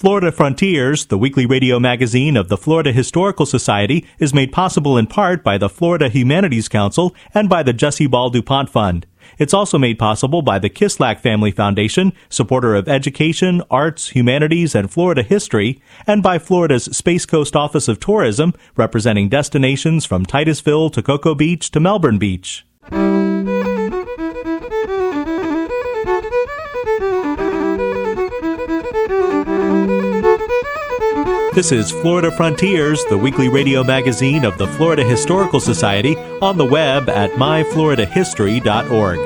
Florida Frontiers, the weekly radio magazine of the Florida Historical Society, is made possible in part by the Florida Humanities Council and by the Jesse Ball DuPont Fund. It's also made possible by the Kislak Family Foundation, supporter of education, arts, humanities, and Florida history, and by Florida's Space Coast Office of Tourism, representing destinations from Titusville to Cocoa Beach to Melbourne Beach. This is Florida Frontiers, the weekly radio magazine of the Florida Historical Society, on the web at myfloridahistory.org.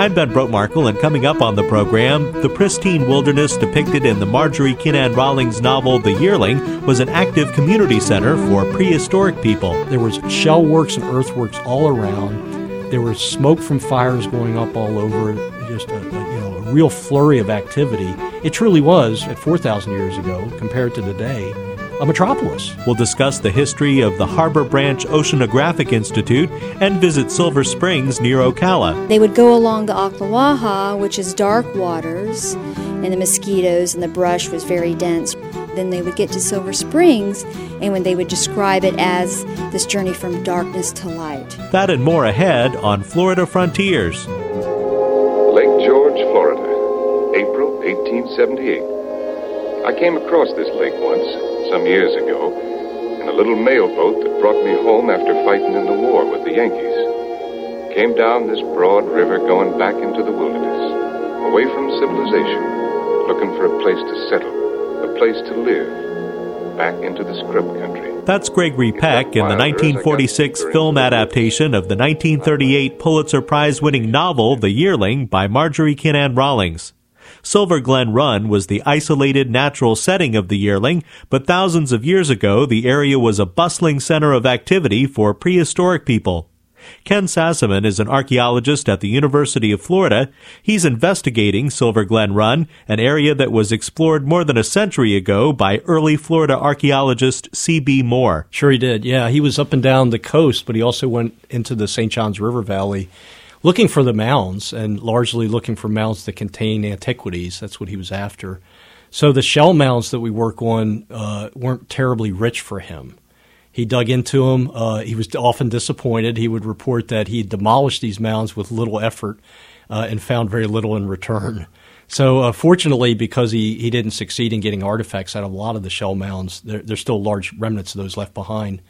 I'm Ben Brotemarkle, and coming up on the program, the pristine wilderness depicted in the Marjorie Kinnan Rawlings novel The Yearling was an active community center for prehistoric people. There was shell works and earthworks all around. There was smoke from fires going up all over. Just a, a you know a real flurry of activity. It truly was at 4,000 years ago compared to today a metropolis. We'll discuss the history of the Harbor Branch Oceanographic Institute and visit Silver Springs near Ocala. They would go along the Ocklawaha, which is dark waters, and the mosquitoes and the brush was very dense. Then they would get to Silver Springs, and when they would describe it as this journey from darkness to light. That and more ahead on Florida Frontiers. Lake George, Florida, April 1878. I came across this lake once some years ago in a little mail boat that brought me home after fighting in the war with the Yankees. Came down this broad river going back into the wilderness, away from civilization, looking for a place to settle, a place to live, back into the scrub country. That's Gregory Peck in the 1946 film adaptation of the 1938 Pulitzer Prize winning novel The Yearling by Marjorie Kinnan Rawlings. Silver Glen Run was the isolated natural setting of the yearling, but thousands of years ago the area was a bustling center of activity for prehistoric people. Ken Sassaman is an archaeologist at the University of Florida. He's investigating Silver Glen Run, an area that was explored more than a century ago by early Florida archaeologist C.B. Moore. Sure, he did. Yeah, he was up and down the coast, but he also went into the St. Johns River Valley looking for the mounds and largely looking for mounds that contain antiquities. That's what he was after. So the shell mounds that we work on uh, weren't terribly rich for him. He dug into them. Uh, he was often disappointed. He would report that he demolished these mounds with little effort uh, and found very little in return. So, uh, fortunately, because he, he didn't succeed in getting artifacts out of a lot of the shell mounds, there, there's still large remnants of those left behind.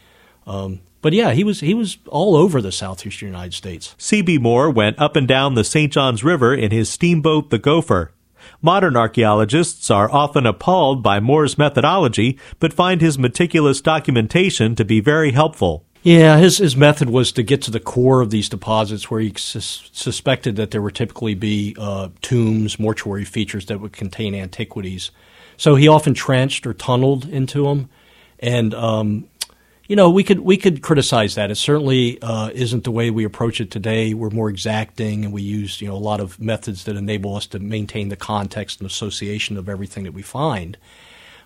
Um, but yeah, he was he was all over the southeastern United States. C.B. Moore went up and down the St. Johns River in his steamboat the Gopher. Modern archaeologists are often appalled by Moore's methodology, but find his meticulous documentation to be very helpful. Yeah, his his method was to get to the core of these deposits, where he sus- suspected that there would typically be uh, tombs, mortuary features that would contain antiquities. So he often trenched or tunneled into them, and um, you know, we could we could criticize that. It certainly uh, isn't the way we approach it today. We're more exacting, and we use you know a lot of methods that enable us to maintain the context and association of everything that we find.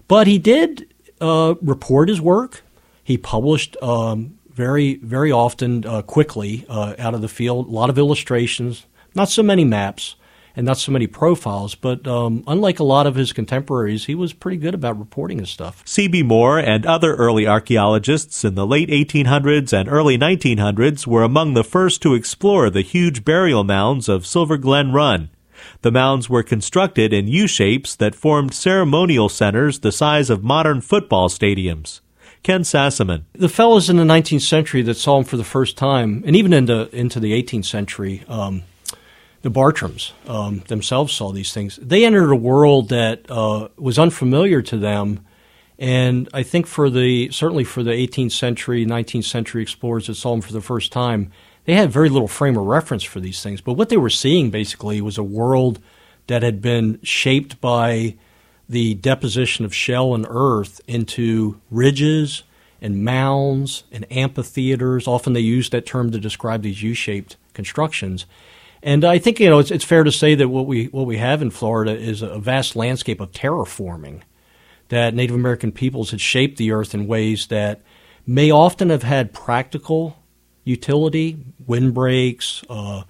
But he did uh, report his work. He published um, very very often uh, quickly uh, out of the field. A lot of illustrations, not so many maps and not so many profiles. But um, unlike a lot of his contemporaries, he was pretty good about reporting his stuff. C.B. Moore and other early archaeologists in the late 1800s and early 1900s were among the first to explore the huge burial mounds of Silver Glen Run. The mounds were constructed in U shapes that formed ceremonial centers the size of modern football stadiums. Ken Sassaman. The fellows in the 19th century that saw them for the first time, and even into into the 18th century, um, the Bartrams um, themselves saw these things. They entered a world that uh, was unfamiliar to them, and I think for the certainly for the 18th century, 19th century explorers that saw them for the first time, they had very little frame of reference for these things. But what they were seeing basically was a world that had been shaped by the deposition of shell and earth into ridges and mounds and amphitheaters. Often they used that term to describe these U-shaped constructions and I think you know it's, it's fair to say that what we what we have in Florida is a vast landscape of terraforming that Native American peoples had shaped the earth in ways that may often have had practical utility, windbreaks, uh,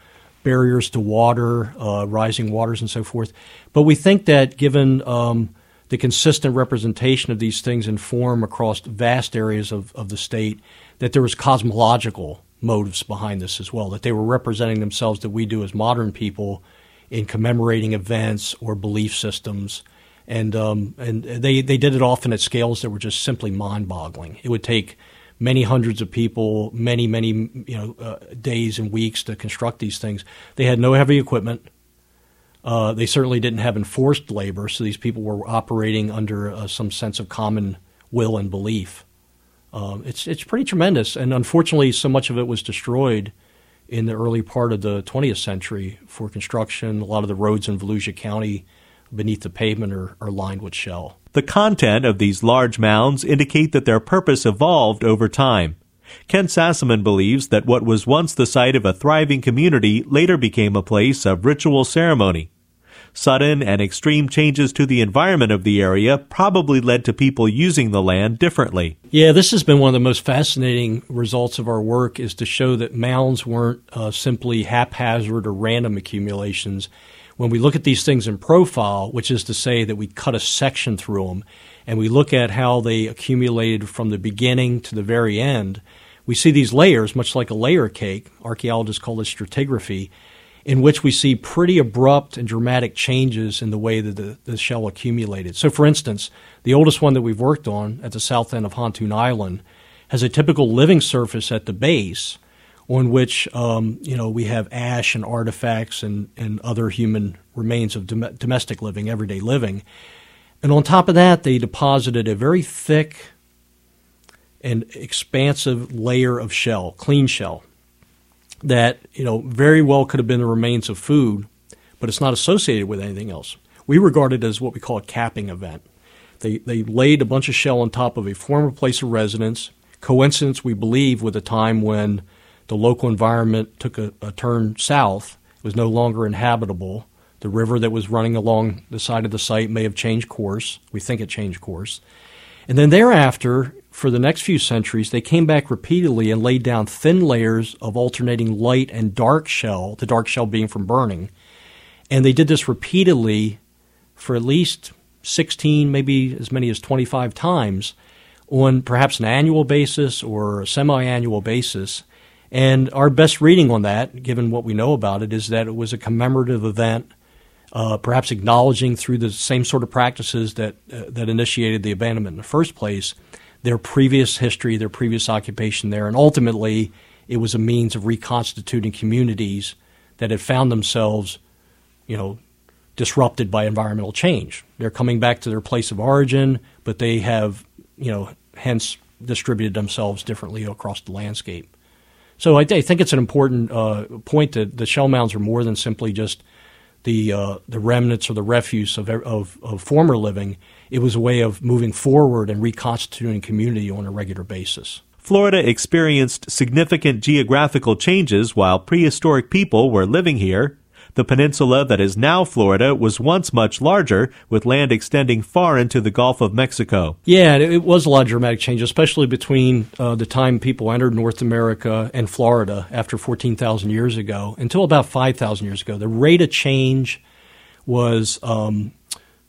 barriers to water, uh, rising waters, and so forth. But we think that given um, the consistent representation of these things in form across vast areas of, of the state, that there was cosmological motives behind this as well, that they were representing themselves that we do as modern people in commemorating events or belief systems. And, um, and they, they did it often at scales that were just simply mind boggling. It would take many hundreds of people, many, many you know, uh, days and weeks to construct these things. They had no heavy equipment. Uh, they certainly didn't have enforced labor, so these people were operating under uh, some sense of common will and belief. Um, it's it's pretty tremendous, and unfortunately, so much of it was destroyed in the early part of the 20th century for construction. A lot of the roads in Volusia County beneath the pavement are, are lined with shell. The content of these large mounds indicate that their purpose evolved over time. Ken Sassaman believes that what was once the site of a thriving community later became a place of ritual ceremony. Sudden and extreme changes to the environment of the area probably led to people using the land differently. Yeah, this has been one of the most fascinating results of our work is to show that mounds weren't uh, simply haphazard or random accumulations. When we look at these things in profile, which is to say that we cut a section through them, and we look at how they accumulated from the beginning to the very end, we see these layers, much like a layer cake. Archaeologists call this stratigraphy in which we see pretty abrupt and dramatic changes in the way that the, the, shell accumulated. So, for instance, the oldest one that we've worked on at the south end of Hontoon Island has a typical living surface at the base on which um, you know we have ash and artifacts and, and other human remains of dom- domestic living, everyday living. And on top of that, they deposited a very thick and expansive layer of shell, clean shell that you know very well could have been the remains of food, but it's not associated with anything else. We regard it as what we call a capping event. They they laid a bunch of shell on top of a former place of residence. Coincidence, we believe, with a time when the local environment took a, a turn south. It was no longer inhabitable. The river that was running along the side of the site may have changed course. We think it changed course. And then thereafter, for the next few centuries, they came back repeatedly and laid down thin layers of alternating light and dark shell, the dark shell being from burning. And they did this repeatedly for at least 16, maybe as many as 25 times on perhaps an annual basis or a semi annual basis. And our best reading on that, given what we know about it, is that it was a commemorative event uh, perhaps acknowledging through the same sort of practices that uh, that initiated the abandonment in the first place, their previous history, their previous occupation there, and ultimately it was a means of reconstituting communities that had found themselves, you know, disrupted by environmental change. They're coming back to their place of origin, but they have, you know, hence distributed themselves differently across the landscape. So I, I think it's an important uh, point that the shell mounds are more than simply just the uh, the remnants or the refuse of, of, of former living. It was a way of moving forward and reconstituting community on a regular basis. Florida experienced significant geographical changes while prehistoric people were living here. The peninsula that is now Florida was once much larger, with land extending far into the Gulf of Mexico. Yeah, it was a lot of dramatic change, especially between uh, the time people entered North America and Florida after 14,000 years ago until about 5,000 years ago. The rate of change was um,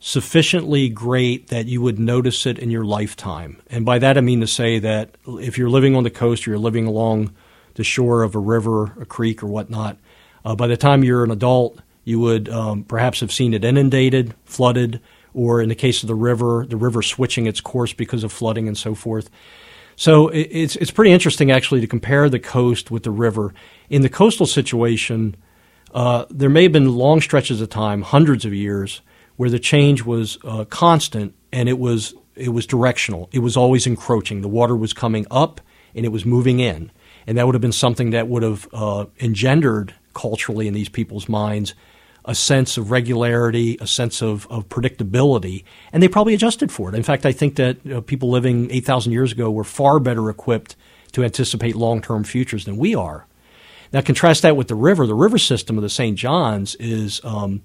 sufficiently great that you would notice it in your lifetime. And by that I mean to say that if you're living on the coast or you're living along the shore of a river, a creek, or whatnot, uh, by the time you're an adult, you would um, perhaps have seen it inundated, flooded, or in the case of the river, the river switching its course because of flooding and so forth. So it's it's pretty interesting actually to compare the coast with the river. In the coastal situation, uh, there may have been long stretches of time, hundreds of years, where the change was uh, constant and it was it was directional. It was always encroaching. The water was coming up and it was moving in, and that would have been something that would have uh, engendered culturally in these people's minds a sense of regularity, a sense of, of predictability, and they probably adjusted for it. In fact, I think that you know, people living 8,000 years ago were far better equipped to anticipate long term futures than we are. Now, contrast that with the river. The river system of the St. Johns is um,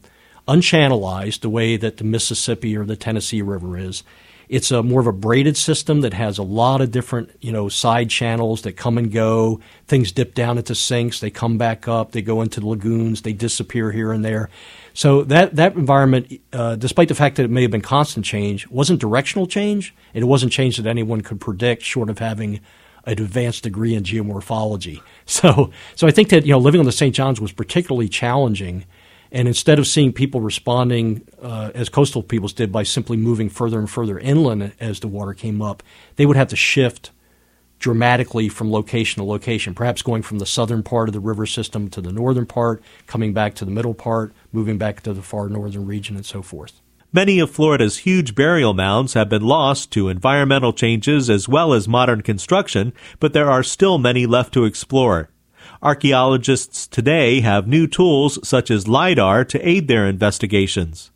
unchannelized the way that the Mississippi or the Tennessee River is. It's a more of a braided system that has a lot of different, you know, side channels that come and go. Things dip down into sinks, they come back up, they go into the lagoons, they disappear here and there. So that that environment, uh, despite the fact that it may have been constant change, wasn't directional change. And it wasn't change that anyone could predict, short of having an advanced degree in geomorphology. So, so I think that you know living on the St. Johns was particularly challenging. And instead of seeing people responding uh, as coastal peoples did by simply moving further and further inland as the water came up, they would have to shift dramatically from location to location, perhaps going from the southern part of the river system to the northern part, coming back to the middle part, moving back to the far northern region, and so forth. Many of Florida's huge burial mounds have been lost to environmental changes as well as modern construction, but there are still many left to explore. Archaeologists today have new tools such as LIDAR to aid their investigations.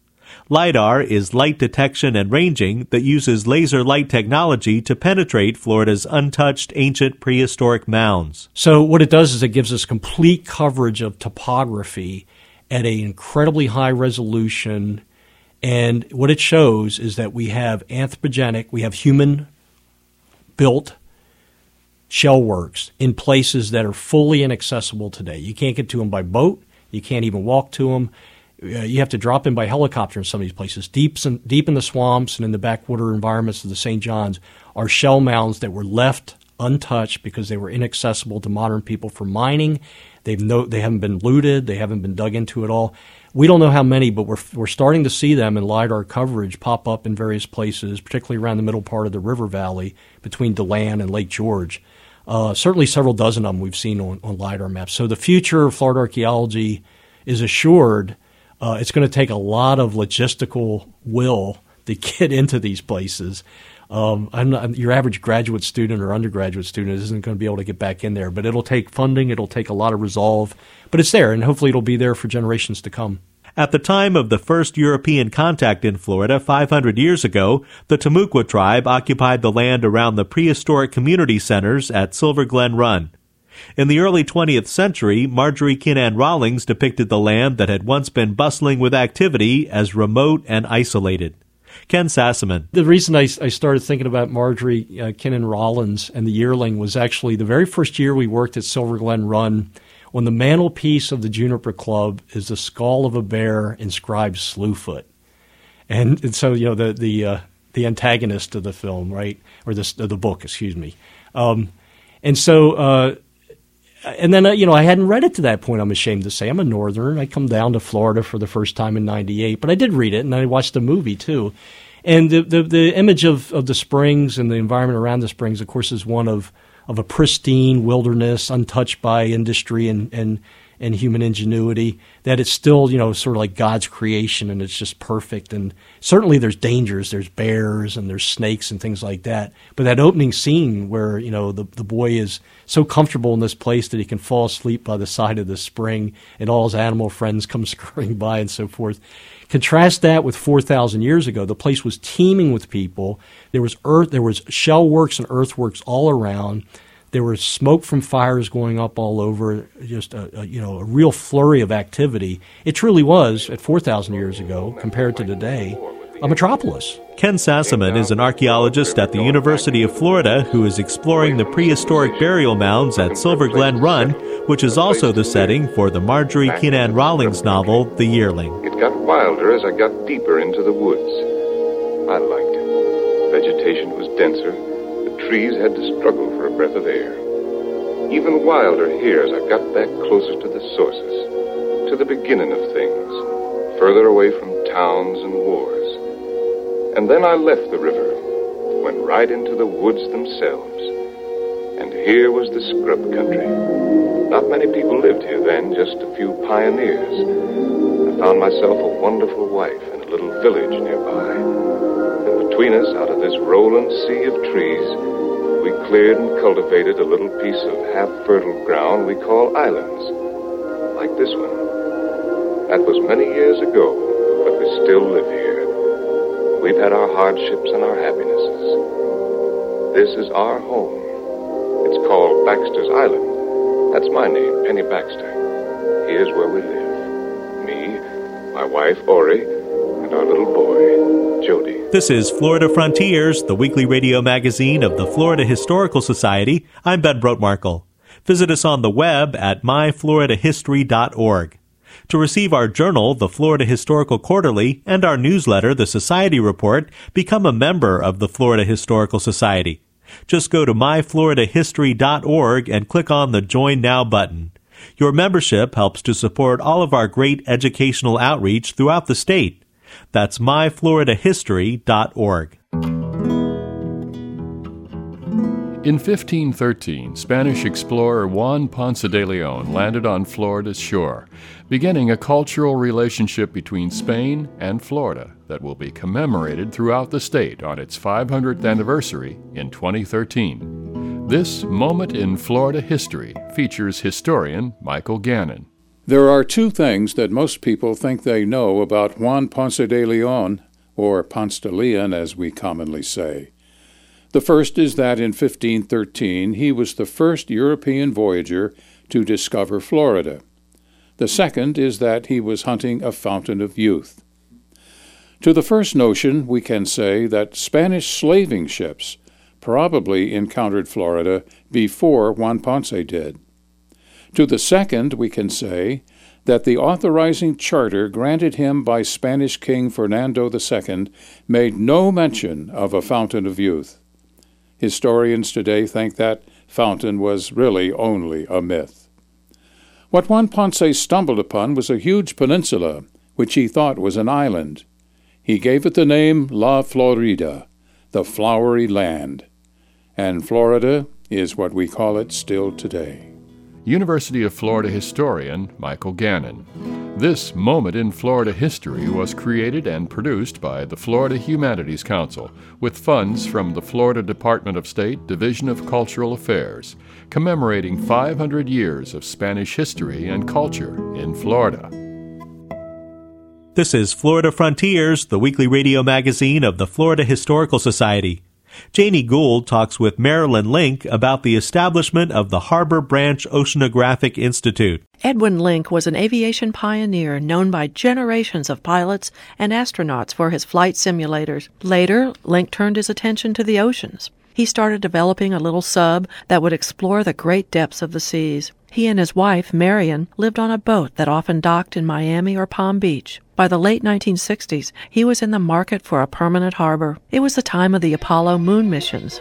LIDAR is light detection and ranging that uses laser light technology to penetrate Florida's untouched ancient prehistoric mounds. So, what it does is it gives us complete coverage of topography at an incredibly high resolution. And what it shows is that we have anthropogenic, we have human built shell works in places that are fully inaccessible today. You can't get to them by boat, you can't even walk to them uh, you have to drop in by helicopter in some of these places. Deep, deep in the swamps and in the backwater environments of the St. Johns are shell mounds that were left untouched because they were inaccessible to modern people for mining. They've no, they haven't been looted. They haven't been dug into at all. We don't know how many, but we're, we're starting to see them in LIDAR coverage pop up in various places, particularly around the middle part of the river valley between DeLand and Lake George. Uh, certainly several dozen of them we've seen on, on LIDAR maps. So the future of Florida archaeology is assured uh, it's going to take a lot of logistical will to get into these places. Um, not, your average graduate student or undergraduate student isn't going to be able to get back in there, but it'll take funding, it'll take a lot of resolve, but it's there, and hopefully it'll be there for generations to come. At the time of the first European contact in Florida 500 years ago, the Timucua tribe occupied the land around the prehistoric community centers at Silver Glen Run. In the early 20th century, Marjorie Kinnan Rawlings depicted the land that had once been bustling with activity as remote and isolated. Ken Sassaman. The reason I, I started thinking about Marjorie uh, Kinnan Rawlings and the yearling was actually the very first year we worked at Silver Glen Run. On the mantelpiece of the Juniper Club is the skull of a bear inscribed Slewfoot. And, and so, you know, the, the, uh, the antagonist of the film, right? Or the, the book, excuse me. Um, and so uh, and then uh, you know I hadn't read it to that point. I'm ashamed to say I'm a northerner. I come down to Florida for the first time in '98, but I did read it and I watched the movie too. And the, the the, image of, of the springs and the environment around the springs, of course, is one of of a pristine wilderness, untouched by industry and and and human ingenuity that it's still you know sort of like God's creation and it's just perfect. And certainly there's dangers there's bears and there's snakes and things like that. But that opening scene where you know the the boy is so comfortable in this place that he can fall asleep by the side of the spring and all his animal friends come scurrying by and so forth contrast that with 4000 years ago the place was teeming with people there was earth there was shell works and earthworks all around there was smoke from fires going up all over, just a, a, you know a real flurry of activity. It truly was at 4,000 years ago compared to today a metropolis. Ken Sassaman is an archaeologist at the University of Florida who is exploring the prehistoric burial mounds at Silver Glen Run, which is also the setting for the Marjorie Kinnan Rawlings novel, The Yearling. It got wilder as I got deeper into the woods. I liked it. Vegetation was denser, The trees had to struggle for a breath of air. Even wilder here as I got back closer to the sources, to the beginning of things, further away from towns and wars. And then I left the river, went right into the woods themselves. Here was the scrub country. Not many people lived here then, just a few pioneers. I found myself a wonderful wife in a little village nearby. And between us, out of this rolling sea of trees, we cleared and cultivated a little piece of half fertile ground we call islands, like this one. That was many years ago, but we still live here. We've had our hardships and our happinesses. This is our home. Called Baxter's Island. That's my name, Penny Baxter. Here's where we live. Me, my wife, Ori, and our little boy, Jody. This is Florida Frontiers, the weekly radio magazine of the Florida Historical Society. I'm Ben Brotemarkle. Visit us on the web at myfloridahistory.org. To receive our journal, the Florida Historical Quarterly, and our newsletter, the Society Report, become a member of the Florida Historical Society. Just go to myfloridahistory.org and click on the Join Now button. Your membership helps to support all of our great educational outreach throughout the state. That's myfloridahistory.org. In 1513, Spanish explorer Juan Ponce de Leon landed on Florida's shore, beginning a cultural relationship between Spain and Florida that will be commemorated throughout the state on its 500th anniversary in 2013. This moment in Florida history features historian Michael Gannon. There are two things that most people think they know about Juan Ponce de Leon, or Ponce de Leon as we commonly say. The first is that in 1513 he was the first European voyager to discover Florida. The second is that he was hunting a fountain of youth. To the first notion, we can say that Spanish slaving ships probably encountered Florida before Juan Ponce did. To the second, we can say that the authorizing charter granted him by Spanish King Fernando II made no mention of a fountain of youth. Historians today think that fountain was really only a myth. What Juan Ponce stumbled upon was a huge peninsula, which he thought was an island. He gave it the name La Florida, the flowery land, and Florida is what we call it still today. University of Florida historian Michael Gannon. This moment in Florida history was created and produced by the Florida Humanities Council with funds from the Florida Department of State Division of Cultural Affairs, commemorating 500 years of Spanish history and culture in Florida. This is Florida Frontiers, the weekly radio magazine of the Florida Historical Society. Janie Gould talks with Marilyn Link about the establishment of the Harbor Branch Oceanographic Institute. Edwin Link was an aviation pioneer known by generations of pilots and astronauts for his flight simulators. Later, Link turned his attention to the oceans. He started developing a little sub that would explore the great depths of the seas. He and his wife, Marion, lived on a boat that often docked in Miami or Palm Beach. By the late 1960s, he was in the market for a permanent harbor. It was the time of the Apollo moon missions.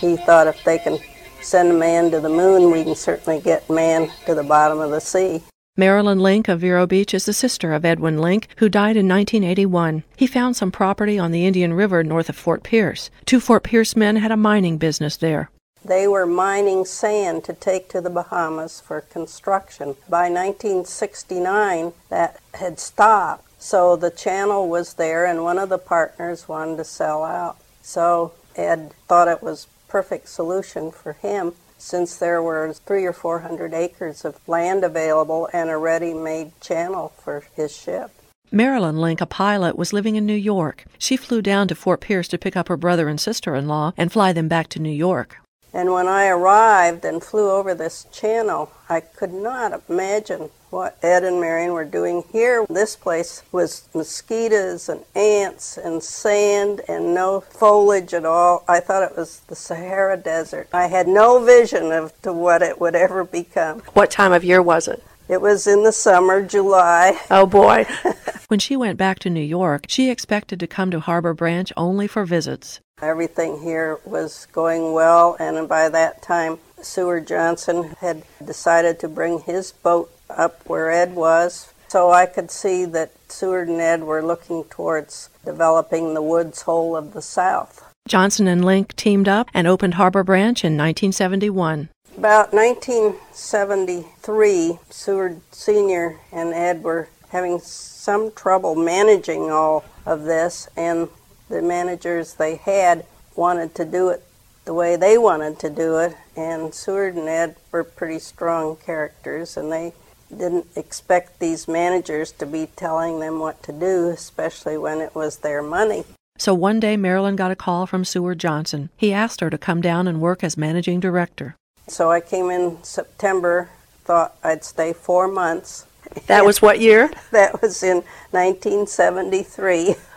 He thought if they can send a man to the moon, we can certainly get man to the bottom of the sea. Marilyn Link of Vero Beach is the sister of Edwin Link, who died in 1981. He found some property on the Indian River north of Fort Pierce. Two Fort Pierce men had a mining business there. They were mining sand to take to the Bahamas for construction. By 1969, that had stopped, so the channel was there, and one of the partners wanted to sell out. So Ed thought it was perfect solution for him since there were three or four hundred acres of land available and a ready made channel for his ship. Marilyn Link, a pilot, was living in New York. She flew down to Fort Pierce to pick up her brother and sister in law and fly them back to New York. And when I arrived and flew over this channel, I could not imagine what Ed and Marion were doing here. This place was mosquitoes and ants and sand and no foliage at all. I thought it was the Sahara Desert. I had no vision of to what it would ever become. What time of year was it? It was in the summer, July. Oh boy. when she went back to New York, she expected to come to Harbor Branch only for visits. Everything here was going well, and by that time, Seward Johnson had decided to bring his boat up where Ed was. So I could see that Seward and Ed were looking towards developing the Woods Hole of the South. Johnson and Link teamed up and opened Harbor Branch in 1971. About 1973, Seward Sr. and Ed were having some trouble managing all of this, and the managers they had wanted to do it the way they wanted to do it, and Seward and Ed were pretty strong characters, and they didn't expect these managers to be telling them what to do, especially when it was their money. So one day Marilyn got a call from Seward Johnson. He asked her to come down and work as managing director. So I came in September, thought I'd stay four months. That was what year? that was in 1973.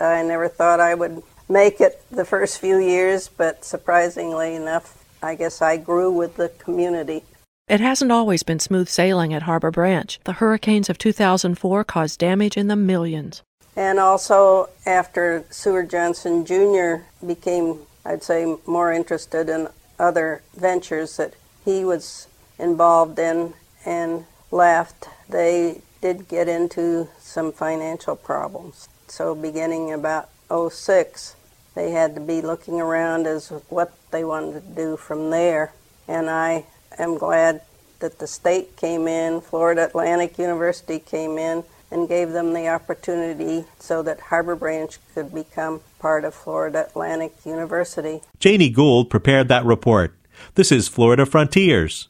I never thought I would make it the first few years, but surprisingly enough, I guess I grew with the community. It hasn't always been smooth sailing at Harbor Branch. The hurricanes of 2004 caused damage in the millions. And also, after Seward Johnson Jr. became, I'd say, more interested in other ventures that he was involved in and left, they did get into some financial problems. So, beginning about 06, they had to be looking around as what they wanted to do from there. And I am glad that the state came in, Florida Atlantic University came in, and gave them the opportunity so that Harbor Branch could become part of Florida Atlantic University. Janie Gould prepared that report. This is Florida Frontiers.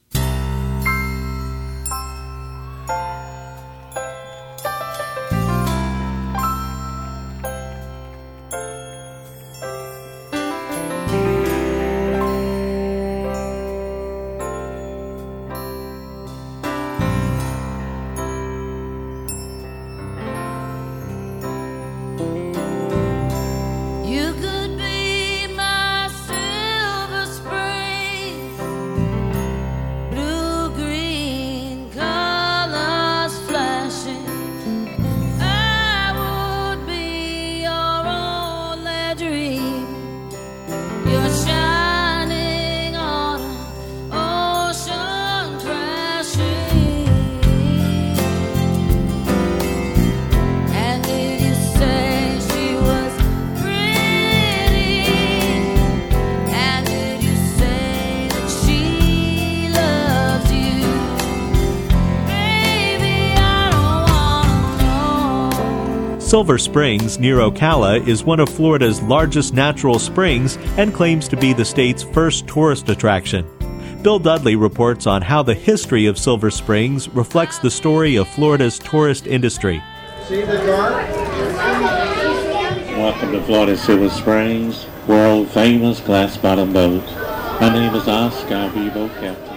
Silver Springs near Ocala is one of Florida's largest natural springs and claims to be the state's first tourist attraction. Bill Dudley reports on how the history of Silver Springs reflects the story of Florida's tourist industry. See the dark? Welcome to Florida Silver Springs, world famous glass bottom boat. My name is Oscar Vivo, Captain.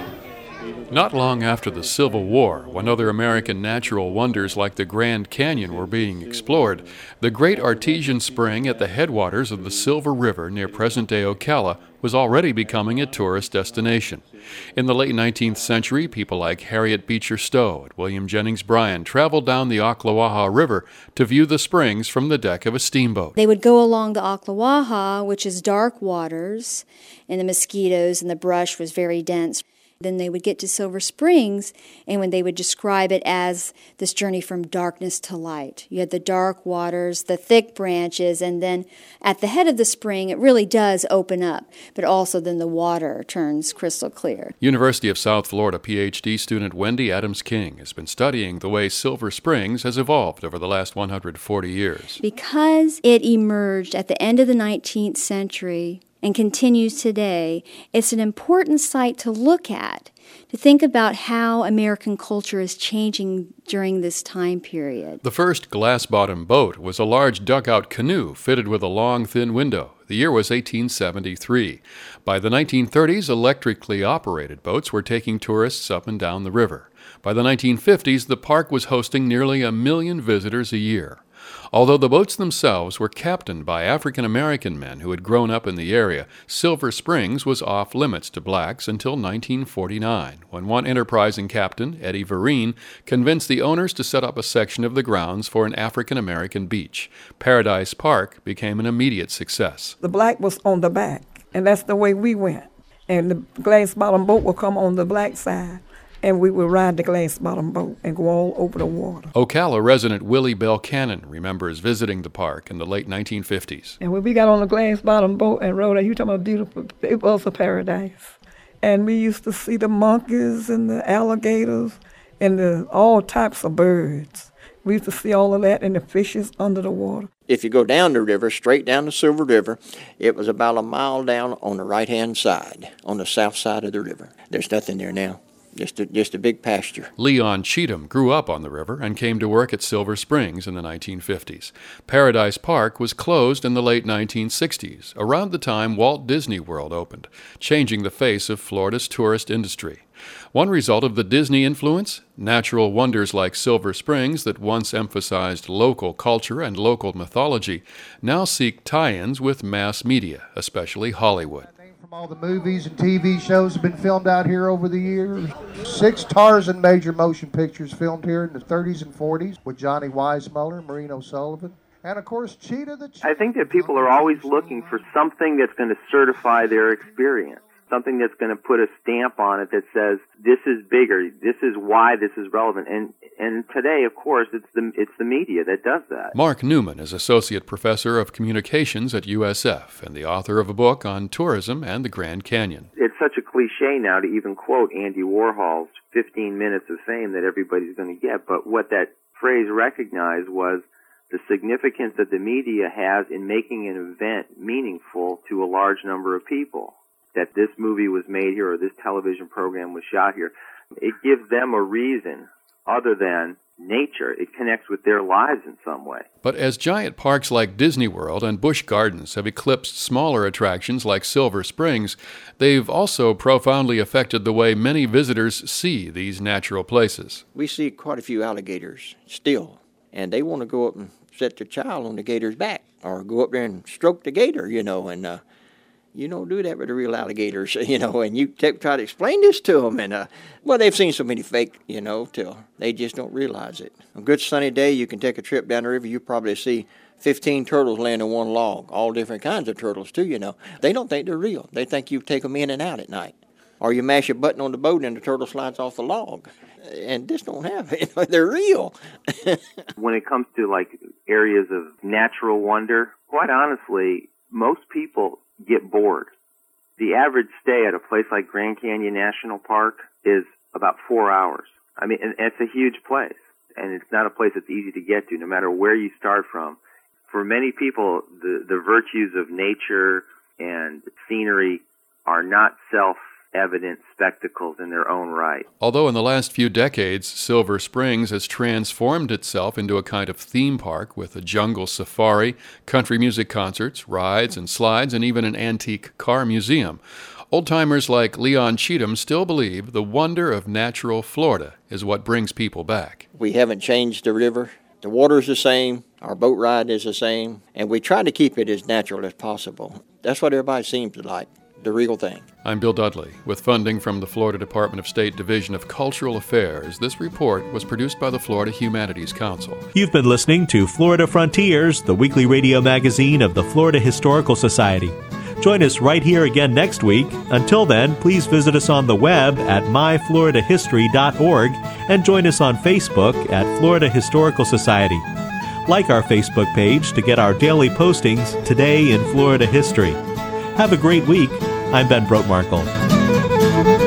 Not long after the Civil War, when other American natural wonders like the Grand Canyon were being explored, the great artesian spring at the headwaters of the Silver River near present day Ocala was already becoming a tourist destination. In the late 19th century, people like Harriet Beecher Stowe and William Jennings Bryan traveled down the Ocklawaha River to view the springs from the deck of a steamboat. They would go along the Ocklawaha, which is dark waters, and the mosquitoes and the brush was very dense. Then they would get to Silver Springs, and when they would describe it as this journey from darkness to light. You had the dark waters, the thick branches, and then at the head of the spring, it really does open up, but also then the water turns crystal clear. University of South Florida PhD student Wendy Adams King has been studying the way Silver Springs has evolved over the last 140 years. Because it emerged at the end of the 19th century and continues today, it's an important site to look at to think about how American culture is changing during this time period. The first glass bottom boat was a large dugout canoe fitted with a long, thin window. The year was 1873. By the 1930s, electrically operated boats were taking tourists up and down the river. By the 1950s, the park was hosting nearly a million visitors a year. Although the boats themselves were captained by African American men who had grown up in the area, Silver Springs was off limits to blacks until 1949, when one enterprising captain, Eddie Vereen, convinced the owners to set up a section of the grounds for an African American beach. Paradise Park became an immediate success. The black was on the back, and that's the way we went. And the glass bottom boat will come on the black side and we would ride the glass bottom boat and go all over the water. Ocala resident Willie Bell Cannon remembers visiting the park in the late 1950s. And when we got on the glass bottom boat and rode, it, you talking about beautiful, it was a paradise. And we used to see the monkeys and the alligators and the, all types of birds. We used to see all of that and the fishes under the water. If you go down the river, straight down the Silver River, it was about a mile down on the right hand side, on the south side of the river. There's nothing there now just a, just a big pasture. Leon Cheatham grew up on the river and came to work at Silver Springs in the 1950s. Paradise Park was closed in the late 1960s, around the time Walt Disney World opened, changing the face of Florida's tourist industry. One result of the Disney influence? Natural wonders like Silver Springs, that once emphasized local culture and local mythology, now seek tie ins with mass media, especially Hollywood. All the movies and TV shows have been filmed out here over the years. Six Tarzan major motion pictures filmed here in the 30s and 40s with Johnny Weissmuller, Maureen O'Sullivan, and of course Cheetah the I think that people are always looking for something that's going to certify their experience something that's going to put a stamp on it that says this is bigger, this is why this is relevant. And and today, of course, it's the it's the media that does that. Mark Neumann is associate professor of communications at USF and the author of a book on tourism and the Grand Canyon. It's such a cliche now to even quote Andy Warhol's 15 minutes of fame that everybody's going to get, but what that phrase recognized was the significance that the media has in making an event meaningful to a large number of people that this movie was made here or this television program was shot here. It gives them a reason other than nature. It connects with their lives in some way. But as giant parks like Disney World and Busch Gardens have eclipsed smaller attractions like Silver Springs, they've also profoundly affected the way many visitors see these natural places. We see quite a few alligators still, and they want to go up and set their child on the gator's back or go up there and stroke the gator, you know, and uh, you don't do that with the real alligators, you know, and you t- try to explain this to them. And, uh, well, they've seen so many fake, you know, till they just don't realize it. A good sunny day, you can take a trip down the river, you probably see 15 turtles laying on one log, all different kinds of turtles, too, you know. They don't think they're real. They think you take them in and out at night. Or you mash a button on the boat and the turtle slides off the log. And this don't happen. they're real. when it comes to like areas of natural wonder, quite honestly, most people get bored. The average stay at a place like Grand Canyon National Park is about four hours. I mean, and it's a huge place, and it's not a place that's easy to get to, no matter where you start from. For many people, the the virtues of nature and scenery are not self evident spectacles in their own right. Although in the last few decades, Silver Springs has transformed itself into a kind of theme park with a jungle safari, country music concerts, rides and slides, and even an antique car museum. Old timers like Leon Cheatham still believe the wonder of natural Florida is what brings people back. We haven't changed the river. The water's the same, our boat ride is the same, and we try to keep it as natural as possible. That's what everybody seems to like the real thing. I'm Bill Dudley. With funding from the Florida Department of State Division of Cultural Affairs, this report was produced by the Florida Humanities Council. You've been listening to Florida Frontiers, the weekly radio magazine of the Florida Historical Society. Join us right here again next week. Until then, please visit us on the web at myfloridahistory.org and join us on Facebook at Florida Historical Society. Like our Facebook page to get our daily postings today in Florida history. Have a great week. I'm Ben Brotemarkle.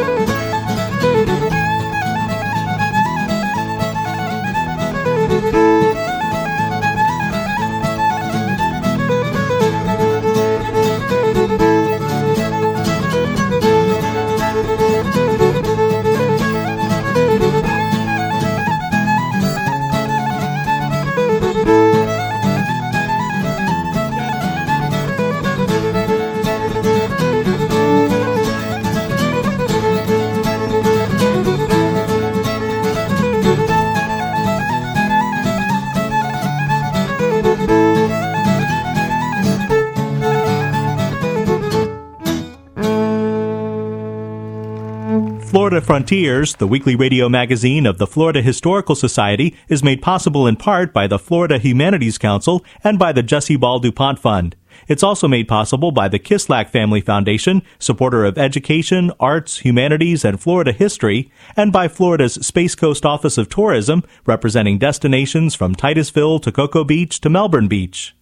Florida Frontiers, the weekly radio magazine of the Florida Historical Society, is made possible in part by the Florida Humanities Council and by the Jesse Ball DuPont Fund. It's also made possible by the Kislak Family Foundation, supporter of education, arts, humanities, and Florida history, and by Florida's Space Coast Office of Tourism, representing destinations from Titusville to Cocoa Beach to Melbourne Beach.